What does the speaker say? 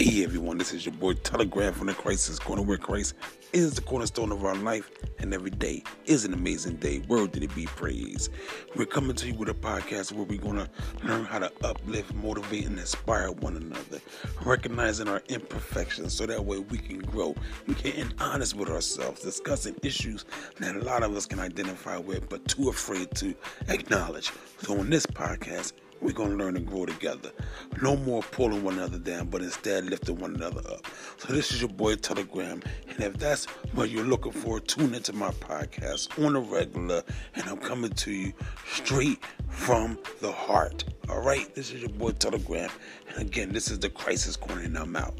Hey everyone, this is your boy Telegraph from the Christ's Corner, where Christ is the cornerstone of our life, and every day is an amazing day. Word did it be praised. We're coming to you with a podcast where we're gonna learn how to uplift, motivate, and inspire one another, recognizing our imperfections so that way we can grow. We getting honest with ourselves, discussing issues that a lot of us can identify with, but too afraid to acknowledge. So on this podcast, we're going to learn and grow together. No more pulling one another down, but instead lifting one another up. So, this is your boy Telegram. And if that's what you're looking for, tune into my podcast on a regular. And I'm coming to you straight from the heart. All right? This is your boy Telegram. And again, this is the Christ's Corner, and I'm out.